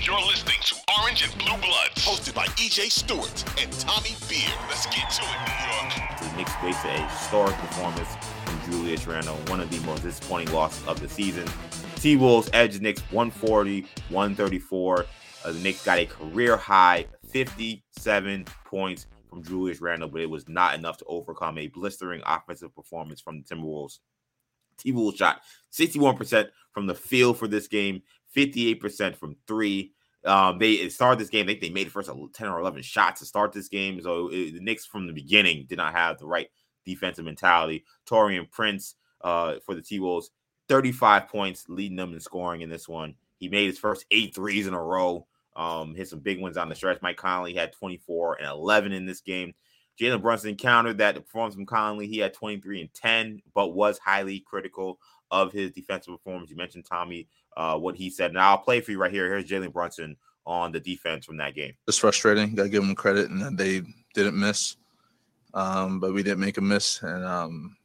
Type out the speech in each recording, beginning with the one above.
You're listening to Orange and Blue Bloods, hosted by EJ Stewart and Tommy Beard. Let's get to it, New York. The Knicks faced a historic performance from Julius Randle, one of the most disappointing losses of the season. T Wolves edged the Knicks 140, 134. Uh, the Knicks got a career high 57 points from Julius Randle, but it was not enough to overcome a blistering offensive performance from the Timberwolves. T Wolves shot 61% from the field for this game, 58% from three. Um, they started this game. I think they made the first 10 or 11 shots to start this game. So it, the Knicks from the beginning did not have the right defensive mentality. Taurean Prince uh, for the T Wolves, 35 points, leading them in scoring in this one. He made his first eight threes in a row. Um, hit some big ones on the stretch. Mike Conley had 24 and 11 in this game. Jalen Brunson countered that performance from Conley. He had 23 and 10, but was highly critical of his defensive performance. You mentioned Tommy, uh, what he said. Now I'll play for you right here. Here's Jalen Brunson on the defense from that game. It's frustrating. Got to give them credit, and they didn't miss, um, but we didn't make a miss. And um,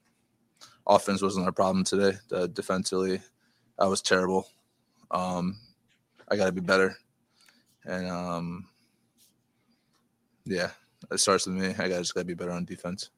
offense wasn't our problem today. The defensively, I was terrible. Um, I got to be better, and um, yeah, it starts with me. I got just got to be better on defense.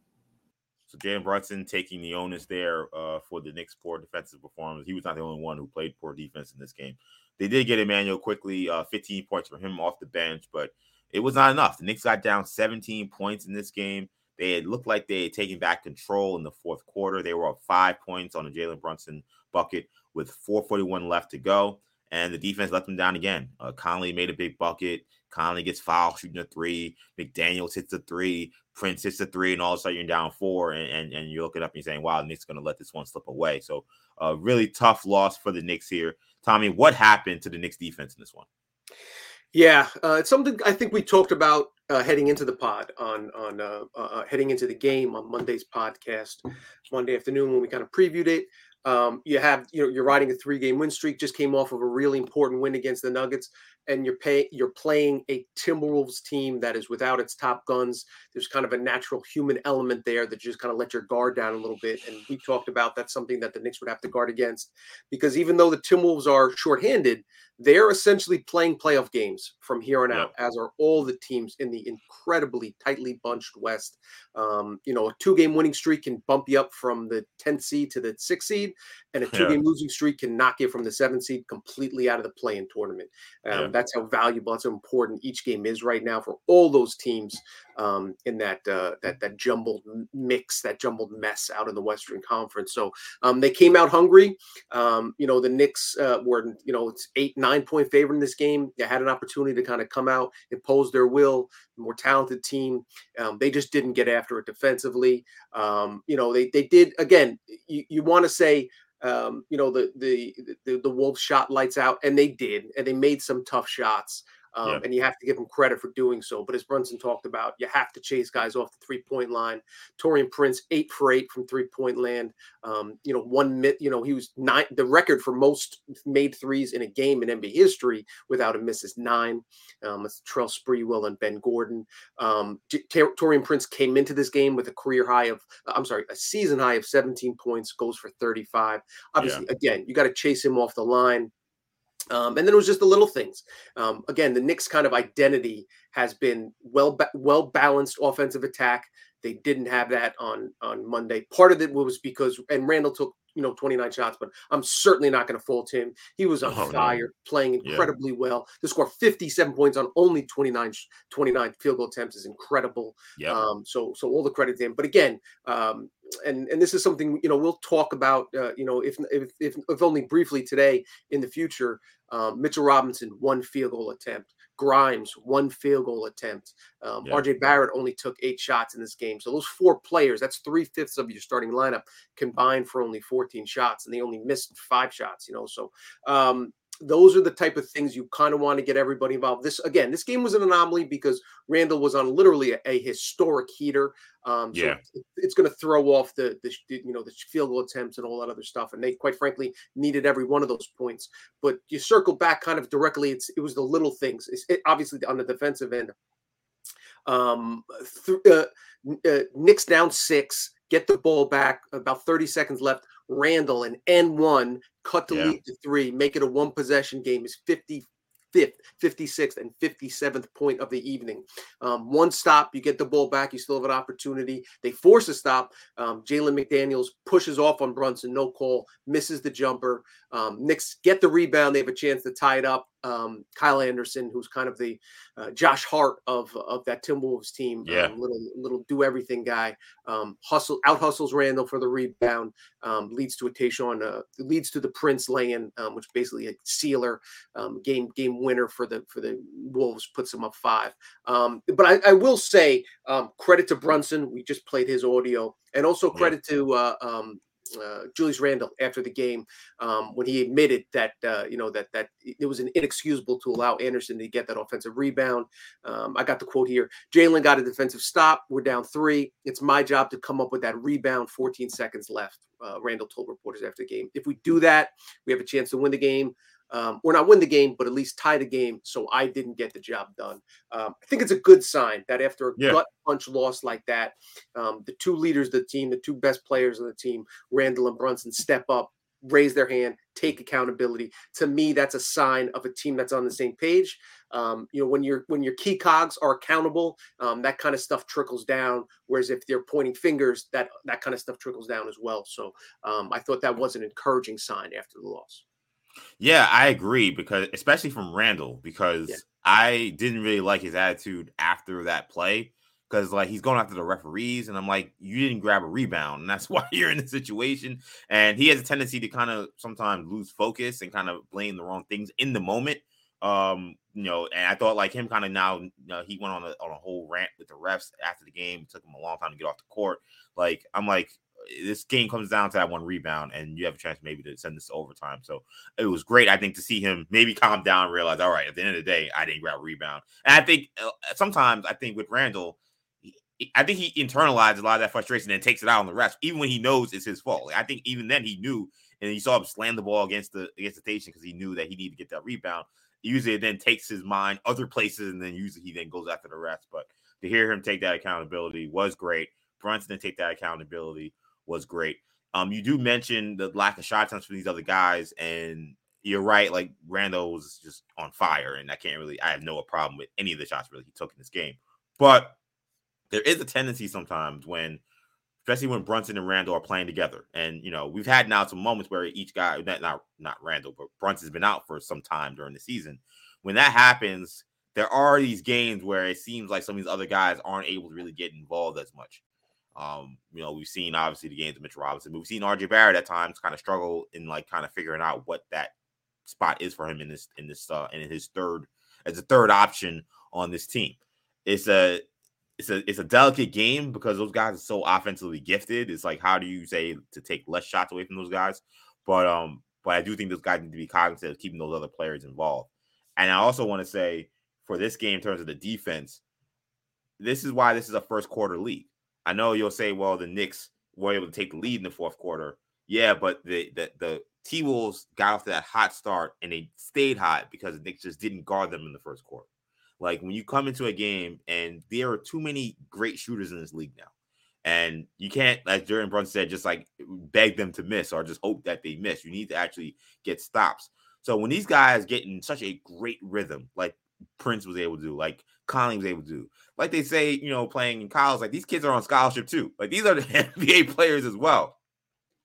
So Jalen Brunson taking the onus there uh, for the Knicks' poor defensive performance. He was not the only one who played poor defense in this game. They did get Immanuel Quickley, uh, 15 points for him off the bench, but it was not enough. The Knicks got down 17 points in this game. They had looked like they had taken back control in the fourth quarter. They were up five points on the Jalen Brunson bucket with 441 left to go, and the defense let them down again. Uh, Conley made a big bucket. Conley gets fouled shooting a three. McDaniels hits a three. Prince hits a three, and all of a sudden you're down four, and, and, and you're looking up and you're saying, wow, the Knicks going to let this one slip away. So, a uh, really tough loss for the Knicks here. Tommy, what happened to the Knicks defense in this one? Yeah, uh, it's something I think we talked about uh, heading into the pod on on uh, uh heading into the game on Monday's podcast, Monday afternoon when we kind of previewed it. Um, you have you know you're riding a three game win streak. Just came off of a really important win against the Nuggets and you're pay you're playing a Timberwolves team that is without its top guns. There's kind of a natural human element there that just kind of let your guard down a little bit. And we talked about that's something that the Knicks would have to guard against because even though the Timberwolves are shorthanded, they're essentially playing playoff games from here on out, as are all the teams in the incredibly tightly bunched West. Um, you know, a two game winning streak can bump you up from the 10th seed to the sixth seed, and a two game yeah. losing streak can knock you from the seventh seed completely out of the play in tournament. Um, yeah. That's how valuable, that's how important each game is right now for all those teams um, in that uh, that that jumbled mix, that jumbled mess out in the Western Conference. So um, they came out hungry. Um, you know, the Knicks uh, were you know it's eight nine point favorite in this game. They had an opportunity to kind of come out, impose their will. More talented team. Um, they just didn't get after it defensively. Um, you know, they they did again. You, you want to say um, you know the, the the the Wolves shot lights out, and they did, and they made some tough shots. Um, yeah. And you have to give him credit for doing so. But as Brunson talked about, you have to chase guys off the three point line. Taurean Prince, eight for eight from three point land. Um, you know, one, you know, he was nine, the record for most made threes in a game in NBA history without a miss is nine. Um, it's Trell Sprewell and Ben Gordon. Um, Taurean Prince came into this game with a career high of, I'm sorry, a season high of 17 points, goes for 35. Obviously, yeah. again, you got to chase him off the line. Um, and then it was just the little things. Um, again, the Knicks' kind of identity has been well ba- well balanced offensive attack. They didn't have that on on Monday. Part of it was because and Randle took you know 29 shots, but I'm certainly not going to fault him. He was on oh, fire, no. playing incredibly yeah. well. To score 57 points on only 29 29 field goal attempts is incredible. Yeah. Um, so so all the credit to him. But again, um, and and this is something you know we'll talk about uh, you know if, if if if only briefly today in the future um, Mitchell Robinson one field goal attempt. Grimes one field goal attempt. Um, yeah. RJ Barrett only took eight shots in this game. So those four players that's three fifths of your starting lineup combined for only 14 shots and they only missed five shots you know so um, those are the type of things you kind of want to get everybody involved. This again, this game was an anomaly because Randle was on literally a, a historic heater. Um, so Yeah. it- it's going to throw off the, the you know the field goal attempts and all that other stuff, and they quite frankly needed every one of those points. But you circle back kind of directly. It's it was the little things. It's it, obviously on the defensive end. Um, th- uh, uh, Knicks down six, get the ball back. About thirty seconds left. Randle and N one cut the Yeah. lead to three, make it a one possession game. Is fifty fifth, 56th, and 57th point of the evening. Um, one stop, you get the ball back, you still have an opportunity. They force a stop. Um, Jalen McDaniels pushes off on Brunson, no call, misses the jumper. Um, Knicks get the rebound. They have a chance to tie it up. Um, Kyle Anderson, who's kind of the uh, Josh Hart of of that Timberwolves team, Yeah. um, little little do everything guy, um, hustle out hustles Randle for the rebound, um, leads to a Tayshawn, uh, leads to the Prince lay-in, um, which basically a sealer um, game game winner for the for the Wolves puts them up five. Um, but I, I will say um, credit to Brunson. We just played his audio, and also Yeah. credit to uh, um, uh, Julius Randle after the game um, when he admitted that uh, you know that that it was an inexcusable to allow Anderson to get that offensive rebound. Um, I got the quote here: Jalen got a defensive stop. We're down three. It's my job to come up with that rebound. 14 seconds left. Uh, Randle told reporters after the game. If we do that, we have a chance to win the game. Um, or not win the game, but at least tie the game. So I didn't get the job done. Um, I think it's a good sign that after a Yeah. gut punch loss like that, um, the two leaders of the team, the two best players of the team, Randle and Brunson, step up, raise their hand, take accountability. To me, that's a sign of a team that's on the same page. Um, you know, when your when your key cogs are accountable, um, that kind of stuff trickles down. Whereas if they're pointing fingers, that that kind of stuff trickles down as well. So um, I thought that was an encouraging sign after the loss. Yeah, I agree because especially from Randle because Yeah. I didn't really like his attitude after that play because like he's going after the referees and I'm like you didn't grab a rebound and that's why you're in the situation and he has a tendency to kind of sometimes lose focus and kind of blame the wrong things in the moment um you know and I thought like him kind of now you know, he went on a on a whole rant with the refs after the game it took him a long time to get off the court like I'm like this game comes down to that one rebound and you have a chance maybe to send this to overtime so it was great, I think, to see him maybe calm down realize, all right, at the end of the day, I didn't grab a rebound. And I think uh, sometimes, I think with Randle, I think he internalized a lot of that frustration and takes it out on the refs, even when he knows it's his fault. Like, I think even then he knew, and he saw him slam the ball against the against the station because he knew that he needed to get that rebound. Usually, it then takes his mind other places, and then usually he then goes after the refs. But to hear him take that accountability was great. Brunson to take that accountability was great. Um, you do mention the lack of shot attempts for these other guys, and you're right. Like Randle was just on fire, and I can't really, I have no problem with any of the shots really he took in this game. But there is a tendency sometimes when, especially when Brunson and Randle are playing together, and you know we've had now some moments where each guy, not not, not Randle, but Brunson's been out for some time during the season. When that happens, there are these games where it seems like some of these other guys aren't able to really get involved as much. Um, you know, we've seen obviously the games of Mitchell Robinson, but we've seen RJ Barrett at times kind of struggle in like kind of figuring out what that spot is for him in this in this uh and in his third as a third option on this team. It's a it's a it's a delicate game because those guys are so offensively gifted. It's like how do you say to take less shots away from those guys? But um, but I do think those guys need to be cognizant of keeping those other players involved. And I also want to say for this game in terms of the defense, this is why this is a first quarter league. I know you'll say, well, the Knicks were able to take the lead in the fourth quarter. Yeah, but the the, the T Wolves got off to that hot start and they stayed hot because the Knicks just didn't guard them in the first quarter. Like when you come into a game and there are too many great shooters in this league now. And you can't, as Jordan Brunson said, just like beg them to miss or just hope that they miss. You need to actually get stops. So when these guys get in such a great rhythm, like Prince was able to do, like Conley was able to do, like they say, you know, playing in college, like these kids are on scholarship too. Like these are the NBA players as well.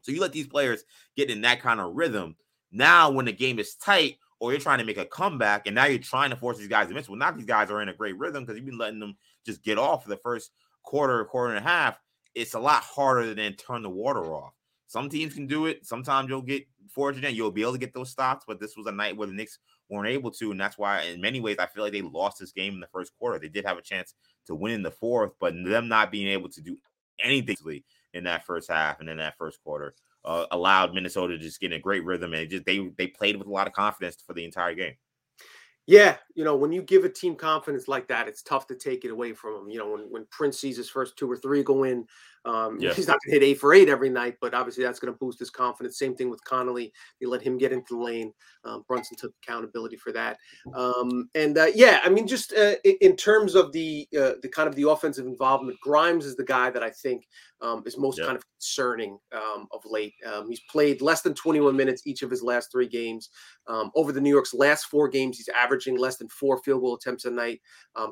So you let these players get in that kind of rhythm. Now, when the game is tight, or you're trying to make a comeback, and now you're trying to force these guys to miss. Well, now these guys are in a great rhythm because you've been letting them just get off for the first quarter, quarter and a half. It's a lot harder than turn the water off. Some teams can do it. Sometimes you'll get fortunate, you'll be able to get those stops, but this was a night where the Knicks weren't able to, and that's why, in many ways, I feel like they lost this game in the first quarter. They did have a chance to win in the fourth, but them not being able to do anything in that first half and in that first quarter uh, allowed Minnesota to just get in a great rhythm and just they they played with a lot of confidence for the entire game. Yeah, you know, when you give a team confidence like that, it's tough to take it away from them. You know, when, when Prince sees his first two or three go in, um, yeah. he's not going to hit eight for eight every night, but obviously that's going to boost his confidence. Same thing with Conley. They let him get into the lane. Um, Brunson took accountability for that. Um, and uh, yeah, I mean, just uh, in terms of the uh, the kind of the offensive involvement, Grimes is the guy that I think um, is most yeah. kind of concerning um, of late. Um, he's played less than 21 minutes each of his last three games. over the New York's last four games, he's averaging less than four field goal attempts a night,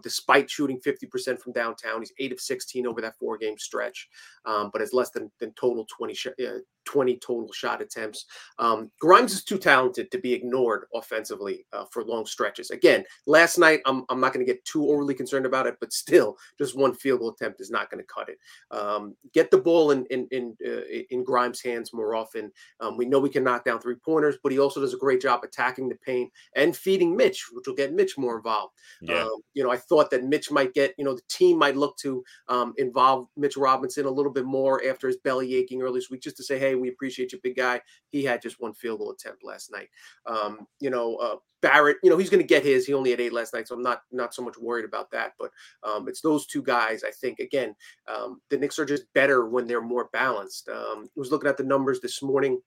despite shooting 50% from downtown. He's eight of 16 over that four game stretch um, but has less than, than total 20, sh- uh, 20 total shot attempts. Um, Grimes is too talented to be ignored offensively uh, for long stretches. Again, last night, I'm, I'm not going to get too overly concerned about it, but still, just one field goal attempt is not going to cut it. Um, get the ball in in in, uh, in Grimes' hands more often. Um, we know we can knock down three pointers, but he also does a great job attacking the paint and feeding Mitch, which will get Mitch more involved. Yeah. Um, you know, I thought that Mitch might get, you know, the team might look to um, involve Mitch Robinson a little bit more after his belly aching early this week, just to say, hey, we appreciate you, big guy. He had just one field goal attempt last night. Um, you know, uh, Barrett, you know, he's going to get his. He only had eight last night, so I'm not not so much worried about that. But um, it's those two guys. I think again, um, the Knicks are just better when they're more balanced. Um, I was looking at the numbers this morning.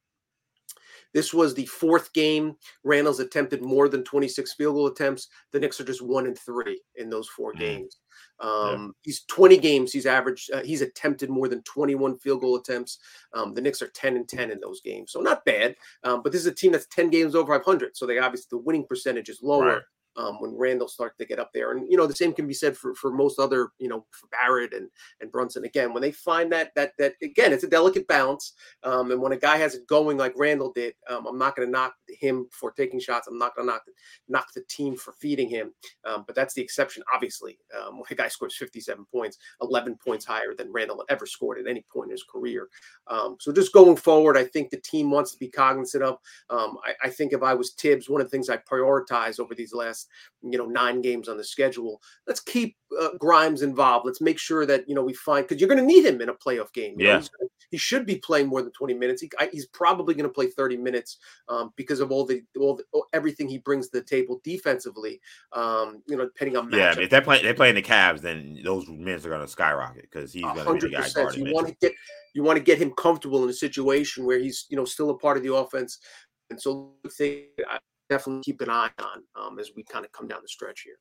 This was the fourth game. Randle's attempted more than 26 field goal attempts. The Knicks are just one and three in those four mm. games. Um, yeah. He's 20 games. He's averaged. Uh, he's attempted more than 21 field goal attempts. Um, the Knicks are 10 and 10 in those games, so not bad. Um, but this is a team that's 10 games over 500, so they obviously the winning percentage is lower. Right um, when Randle starts to get up there. And you know, the same can be said for for most other, you know, for Barrett and and Brunson. Again, when they find that that that again, it's a delicate balance. Um, and when a guy has it going like Randle did, um, I'm not going to knock him for taking shots. I'm not going to knock the, knock the team for feeding him. Um, but that's the exception, obviously. Um, when a guy scores 57 points, 11 points higher than Randle ever scored at any point in his career. Um, so just going forward, I think the team wants to be cognizant of. I, I think if I was Thibs, one of the things I prioritize over these last last you know nine games on the schedule. Let's keep uh, Grimes involved. Let's make sure that you know we find because you're going to need him in a playoff game. yeah, gonna, he should be playing more than 20 minutes. He, I, he's probably going to play 30 minutes um, because of all the all the, everything he brings to the table defensively. Um, you know, depending on yeah, if they're playing they're playing the Cavs, then those minutes are going to skyrocket because he's going to be the guy guarding. You want to get you want to get him comfortable in a situation where he's you know still a part of the offense. And so I definitely keep an eye on um, as we kind of come down the stretch here.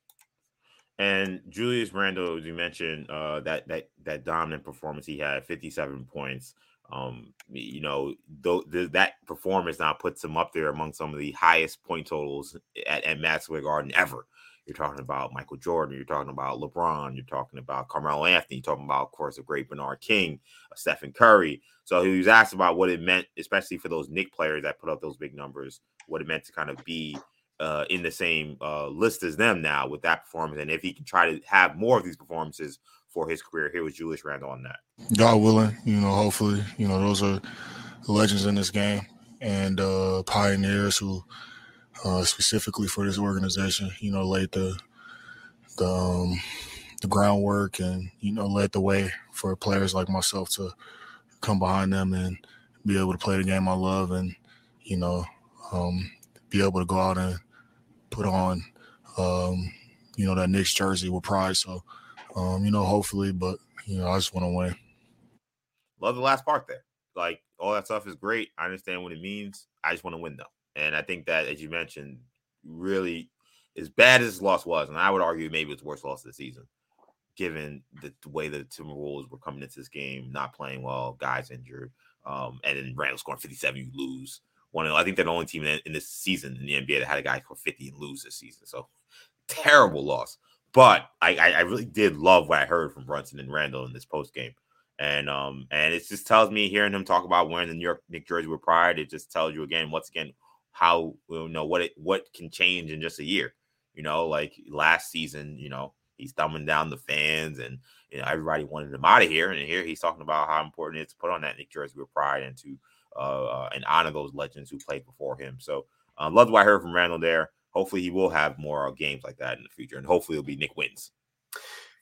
And Julius Randle, as you mentioned, uh, that that that dominant performance he had, 57 points. Um, you know, th- th- that performance now puts him up there among some of the highest point totals at, at Madison Square Garden ever. You're talking about Michael Jordan. You're talking about LeBron. You're talking about Carmelo Anthony. You're talking about, of course, the great Bernard King, uh, Stephen Curry. So he was asked about what it meant, especially for those Knick players that put up those big numbers what it meant to kind of be uh, in the same uh, list as them now with that performance, and if he can try to have more of these performances for his career. Here was Julius Randle on that. God willing, you know, hopefully, you know, those are legends in this game and uh, pioneers who, uh, specifically for this organization, you know, laid the the um, the groundwork and you know led the way for players like myself to come behind them and be able to play the game I love and you know um, be able to go out and put on, um, you know, that Knicks jersey with pride. So, um, you know, hopefully, but you know, I just want to win. Love the last part there. Like all that stuff is great. I understand what it means. I just want to win though, and I think that, as you mentioned, really as bad as this loss was, and I would argue maybe it's the worst loss of the season, given the, the way the Timberwolves were coming into this game, not playing well, guys injured, um, and then Randle scoring 57, you lose one I think they're the only team in, in, this season in the NBA that had a guy for 50 and lose this season. So terrible loss. But I, I, I really did love what I heard from Brunson and Randle in this post game. And um and it just tells me hearing him talk about wearing the New York Knick jersey with pride, it just tells you again, once again, how you know what it what can change in just a year. You know, like last season, you know, he's thumbing down the fans and you know everybody wanted him out of here. And here he's talking about how important it is to put on that Knick jersey with pride and to uh, and honor those legends who played before him. So, uh, loved what I heard from Randle there. Hopefully, he will have more uh, games like that in the future, and hopefully, it'll be Knick wins.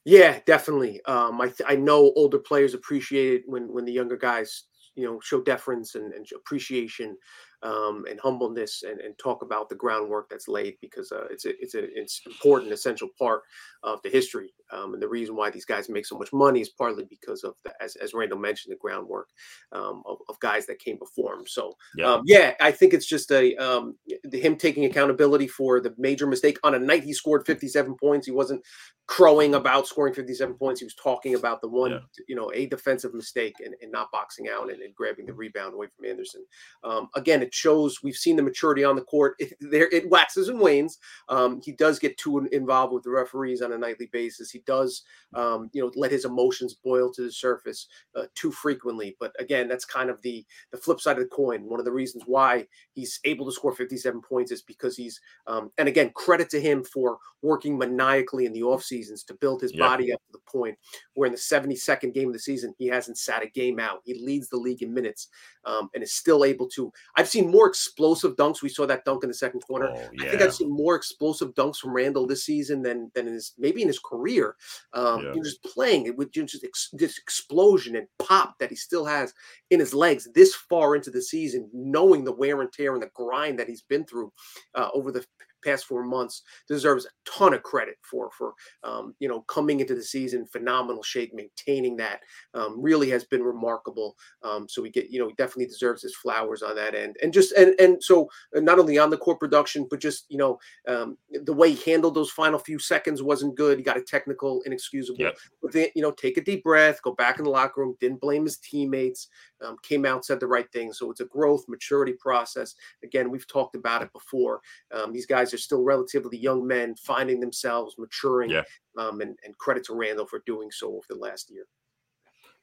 Yeah, definitely. Um, I th- I know older players appreciate it when when the younger guys you know show deference and, and appreciation um, and humbleness and, and talk about the groundwork that's laid because uh, it's a, it's a, it's important essential part of the history um, and the reason why these guys make so much money is partly because of the, as, as Randle mentioned the groundwork um, of, of, guys that came before him. So yeah, um, yeah I think it's just a um, him taking accountability for the major mistake. On a night he scored 57 points he wasn't crowing about scoring 57 points. He was talking about the one yeah. you know a defensive mistake and, and not boxing out and, and, grabbing the rebound away from Anderson. Um, again it shows we've seen the maturity on the court. It, there, it waxes and wanes. Um, he does get too involved with the referees on a nightly basis. He does, um, you know, let his emotions boil to the surface uh, too frequently. But again, that's kind of the the flip side of the coin. One of the reasons why he's able to score 57 points is because he's, um, and again, credit to him for working maniacally in the off seasons to build his yeah. body up to the point where in the 72nd game of the season he hasn't sat a game out. He leads the league in minutes um, and is still able to. I've seen more explosive dunks. We saw that dunk in the second quarter. Oh, yeah. I think I've seen more explosive dunks from Randle this season than than in his maybe in his career. Um, yeah. just playing it with just ex, this explosion and pop that he still has in his legs this far into the season, knowing the wear and tear and the grind that he's been through uh, over the past four months deserves a ton of credit for for um, you know coming into the season phenomenal shape maintaining that um, really has been remarkable. Um, so we get you know he definitely deserves his flowers on that end. And just and and so uh, not only on the court production but just you know um, the way he handled those final few seconds wasn't good. He got a technical inexcusable yep. but then you know take a deep breath go back in the locker room didn't blame his teammates um, came out said the right thing so it's a growth maturity process again we've talked about it before um, these guys are still relatively young men finding themselves maturing yeah. um, and, and credit to randle for doing so over the last year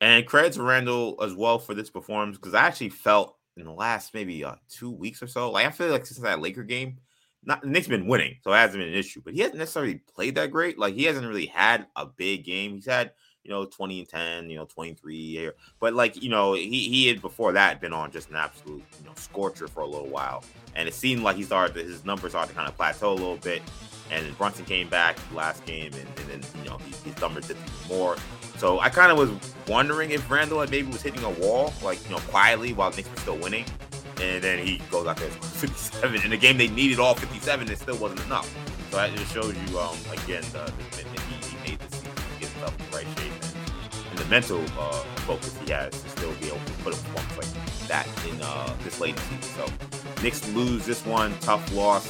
and credit to randle as well for this performance because i actually felt in the last maybe uh, two weeks or so like i feel like since that laker game not the Knicks been winning, so it hasn't been an issue. But he hasn't necessarily played that great. Like he hasn't really had a big game. He's had you know, 20 and 10, you know, 23. But like, you know, he, he had before that been on just an absolute, you know, scorcher for a little while. And it seemed like he started, his numbers started to kind of plateau a little bit. And Brunson came back last game and, and then, you know, he, his numbers dipped even more. So I kind of was wondering if Randle had maybe was hitting a wall, like, you know, quietly while Knicks were still winning. And then he goes out there 57. In a game they needed all 57, it still wasn't enough. So that just shows you, um, again, the, the, he, he made the season get himself in the right shape and the mental uh, focus he has to still be able to put a performance like that in uh, this late season. So Knicks lose this one, tough loss.